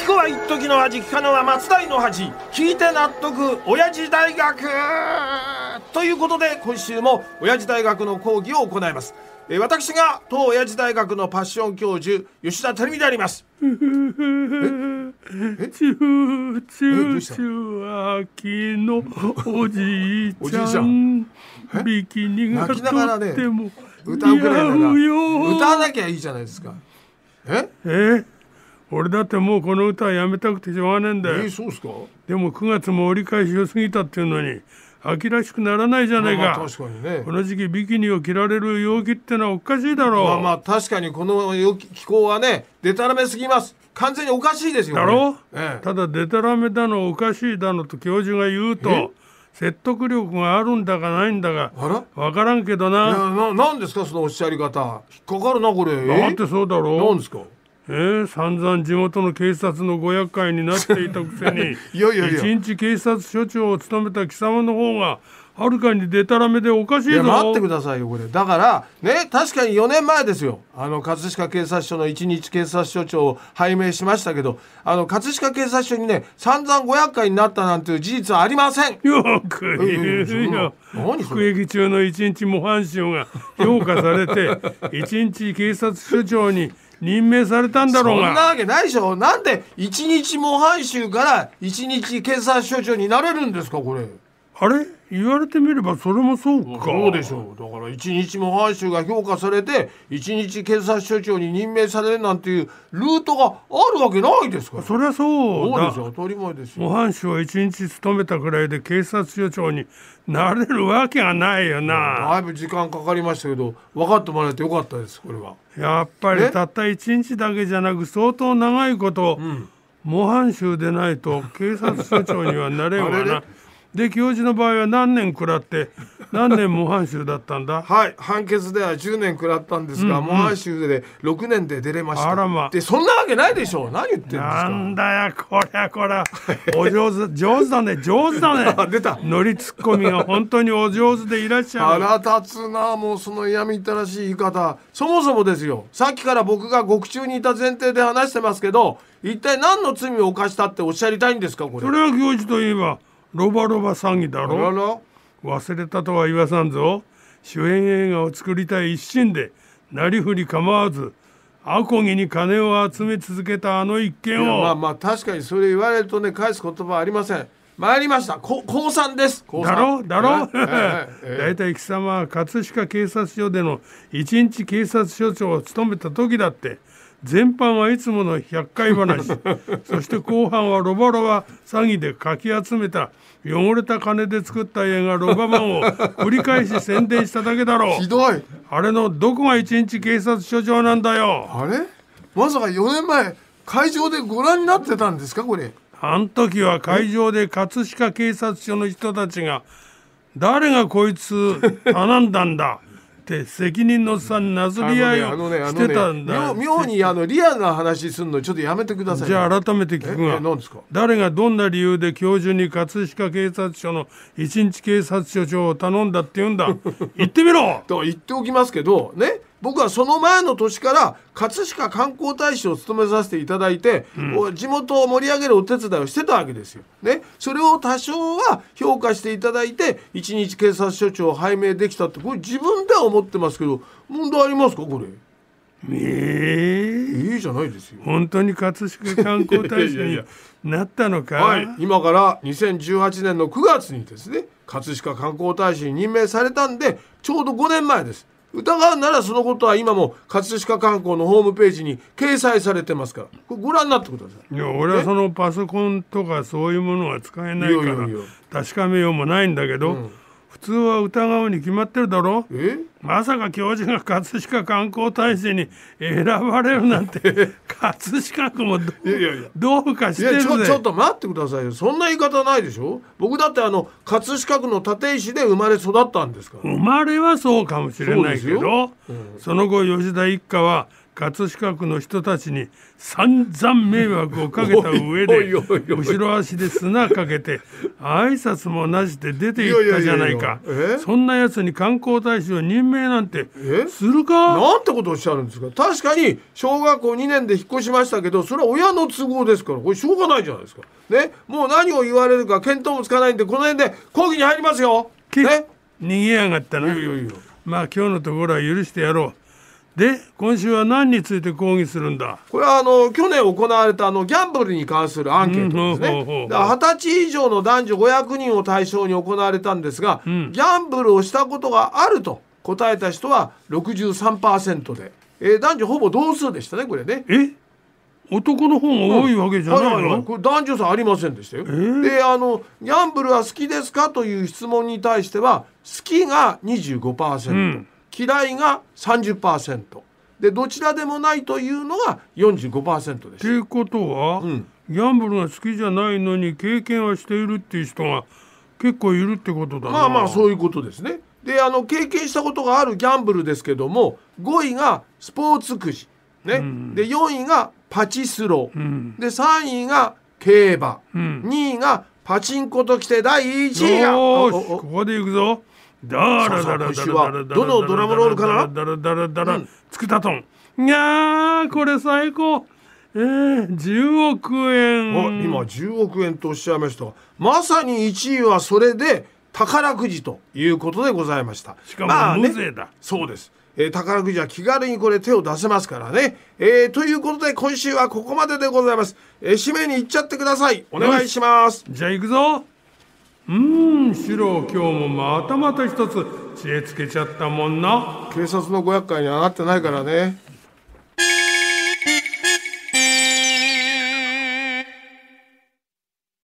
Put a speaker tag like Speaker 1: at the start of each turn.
Speaker 1: 聞くは一時の味聞かぬは松代の恥聞いて納得親父大学！ということで今週も親父大学の講義を行います。えー私が当親父大学のパッション教授吉田照美であります。
Speaker 2: チューチューチュー秋のおじいちゃん。ビキニがとっても
Speaker 1: 歌うくらいな。ら歌わなきゃいいじゃないですか。え？
Speaker 2: え？俺だってもうこの歌はやめたくてしょうがねえんだよ。
Speaker 1: えー、そうですか？
Speaker 2: でも9月も折り返しを過ぎたっていうのに秋らしくならないじゃないか,、
Speaker 1: まあまあ確かにね。
Speaker 2: この時期ビキニを着られる陽気ってのはおかしいだろう、
Speaker 1: まあまあ確かにこの気候はねでたらめすぎます。完全におかしいですよ
Speaker 2: だろ、
Speaker 1: ええ。
Speaker 2: ただデタラメだのおかしいだのと教授が言うと説得力があるんだかないんだか
Speaker 1: あら？
Speaker 2: 分からんけど
Speaker 1: い
Speaker 2: な
Speaker 1: やななんですかそのおっしゃり方。引っかかるなこれ。
Speaker 2: だってそうだろ
Speaker 1: なんですか？
Speaker 2: えー、散々地元の警察のご厄介になっていたくせに
Speaker 1: いやいやいや。
Speaker 2: 一日警察署長を務めた貴様の方がはるかにデタラメでおかしいぞ。
Speaker 1: 待ってくださいよこれ。だからね確かに4年前ですよ。あの葛飾警察署の一日警察署長を拝命しましたけどあの葛飾警察署にね散々ご厄介になったなんていう事実はありません。
Speaker 2: よく言
Speaker 1: ええ
Speaker 2: うよ服役中の一日模範囚が評価されて 一日警察署長に任命されたんだろうが。
Speaker 1: そんなわけないでしょ。なんで一日模範囚から一日警察署長になれるんですかこれ。
Speaker 2: あれ？言われてみればそれもそうか。
Speaker 1: そうでしょう。だから一日模範囚が評価されて一日警察署長に任命されるなんていうルートがあるわけないですから。
Speaker 2: そりゃそうだ。
Speaker 1: そうですよ。当たり前ですよ。
Speaker 2: 模範囚を一日務めたくらいで警察署長になれるわけがないよな。
Speaker 1: だいぶ時間かかりましたけど分かってもらえてよかったですこれは。
Speaker 2: やっぱり
Speaker 1: え？
Speaker 2: たった一日だけじゃなく相当長いこと、模範囚でないと警察署長にはなれんわなで教授の場合は何年食らって 何年模範囚だったんだ？
Speaker 1: はい。判決では10年食らったんですが、模範囚で6年で出れました。
Speaker 2: あらま。
Speaker 1: でそんなわけないでしょう。何言ってんです
Speaker 2: な
Speaker 1: か
Speaker 2: んだよこりゃこりゃ。お上手上手だね上手だ
Speaker 1: あ
Speaker 2: ね。
Speaker 1: 出た。
Speaker 2: ノリツッコミが本当にお上手でいらっしゃる。
Speaker 1: 腹立つなもうその嫌みったらしい言い方。そもそもですよ。さっきから僕が獄中にいた前提で話してますけど一体何の罪を犯したっておっしゃりたいんですかこれ。
Speaker 2: それは教授といえばロバロバ詐欺だ
Speaker 1: あ
Speaker 2: ろ忘れたとは言わさんぞ。主演映画を作りたい一心でなりふり構わずアコギに金を集め続けたあの一件を、
Speaker 1: まあまあ確かにそれ言われるとね返す言葉はありません参りました。こ高三です。高
Speaker 2: だ
Speaker 1: 三。
Speaker 2: ろだろ大体貴様は葛飾警察署での一日警察署長を務めた時だって前半はいつもの百回話。そして後半はロバロバ詐欺でかき集めた汚れた金で作った映画「ロバマン」を繰り返し宣伝しただけだろ
Speaker 1: えひどい。
Speaker 2: あれのどこが一日警察署長なんだよ？
Speaker 1: あれ？まさか4年前会場でご覧になってたんですか？これ
Speaker 2: あん時は会場で葛飾警察署の人たちが「誰がこいつ頼んだんだ」って責任の差になずり合いをしてたんだ。
Speaker 1: 妙妙にあのリアルな話するのちょっとやめてください
Speaker 2: じゃあ改めて聞く
Speaker 1: ええ
Speaker 2: が
Speaker 1: 何ですか？
Speaker 2: 誰がどんな理由で教授に葛飾警察署の一日警察署長を頼んだって言うんだ。言ってみろ。
Speaker 1: だから言っておきますけどね僕はその前の年から葛飾観光大使を務めさせていただいて、お地元を盛り上げるお手伝いをしてたわけですよ。ね、それを多少は評価していただいて一日警察署長を拝命できたってこれ自分では思ってますけど問題ありますかこれ？
Speaker 2: ええ。
Speaker 1: いいじゃないですよ。
Speaker 2: 本当に葛飾観光大使になったのか？
Speaker 1: はい、今から2018年の9月にですね葛飾観光大使に任命されたんでちょうど5年前です疑うならそのことは今も葛飾観光のホームページに掲載されてますから。これご覧になってください。
Speaker 2: いや俺はそのパソコンとかそういうものは使えないから。確かめようもないんだけど、普通は疑うに決まってるだろ？
Speaker 1: え？
Speaker 2: まさか教授が葛飾観光大使に選ばれるなんて 葛飾区もど
Speaker 1: いやいやいや。
Speaker 2: どうかしてるぜ。
Speaker 1: ちょちょっと待ってくださいよ。そんな言い方ないでしょ？僕だってあの葛飾区の立石で生まれ育ったんですから。
Speaker 2: 生まれはそうかもしれないけ
Speaker 1: そうです
Speaker 2: どそ,、の後吉田一家は葛飾区の人たちに散々迷惑をかけた上で 後ろ足で砂かけて挨拶もなしで出て行ったじゃないか。そんなやつに観光大使を任命なんて
Speaker 1: え？
Speaker 2: するか？
Speaker 1: なんてことをおっしゃるんですか？確かに小学校2年で引っ越しましたけどそれは親の都合ですからこれしょうがないじゃないですか。ね？もう何を言われるか見当もつかないんでこの辺で講義に入りますよ。
Speaker 2: け
Speaker 1: ね？
Speaker 2: 逃げやがったな。い
Speaker 1: やいやいや。
Speaker 2: まあ今日のところは許してやろう。で今週は何について講義するんだ？
Speaker 1: これはあの去年行われたあのギャンブルに関するアンケートですね。二十歳以上の男女500人を対象に行われたんですが、
Speaker 2: ん。
Speaker 1: ギャンブルをしたことがあると答えた人は63%で、えー男女ほぼ同数でしたねこれね。
Speaker 2: え？男の方が多いわけじゃない
Speaker 1: はいはいはい。
Speaker 2: の
Speaker 1: これ男女差ありませんでしたよ。であのギャンブルは好きですかという質問に対しては好きが25%、
Speaker 2: ん。
Speaker 1: 嫌いが30%でどちらでもないというのが45%で
Speaker 2: っ
Speaker 1: した。
Speaker 2: ていうことは、
Speaker 1: ん。
Speaker 2: ギャンブルが好きじゃないのに経験はしているっていう人が結構いるってことだな。
Speaker 1: まあまあそういうことですね。であの経験したことがあるギャンブルですけども5位がスポーツくじ、ね。で4位がパチスロ、
Speaker 2: ん。
Speaker 1: で3位が競馬、
Speaker 2: ん。
Speaker 1: 2位がパチンコときて第1位が。
Speaker 2: ここで行くぞ。ダラダラダラダラダラ
Speaker 1: さあ今週はどのドラムロールかな？
Speaker 2: ダラダラダラつくたとん。いやーこれ最高。えー、10億円。
Speaker 1: あ今10億円とおっしゃいました。がまさに1位はそれで宝くじということでございました。
Speaker 2: しかも
Speaker 1: まあね
Speaker 2: 無税だ。
Speaker 1: そうです、えー宝くじは気軽にこれ手を出せますからね、えーということで今週はここまででございます、えー締めに行っちゃってください。お願いします。
Speaker 2: じゃあ行くぞ。うーん。シロ今日もまたまた一つ知恵つけちゃったもんな。
Speaker 1: 警察の500回に上がってないからね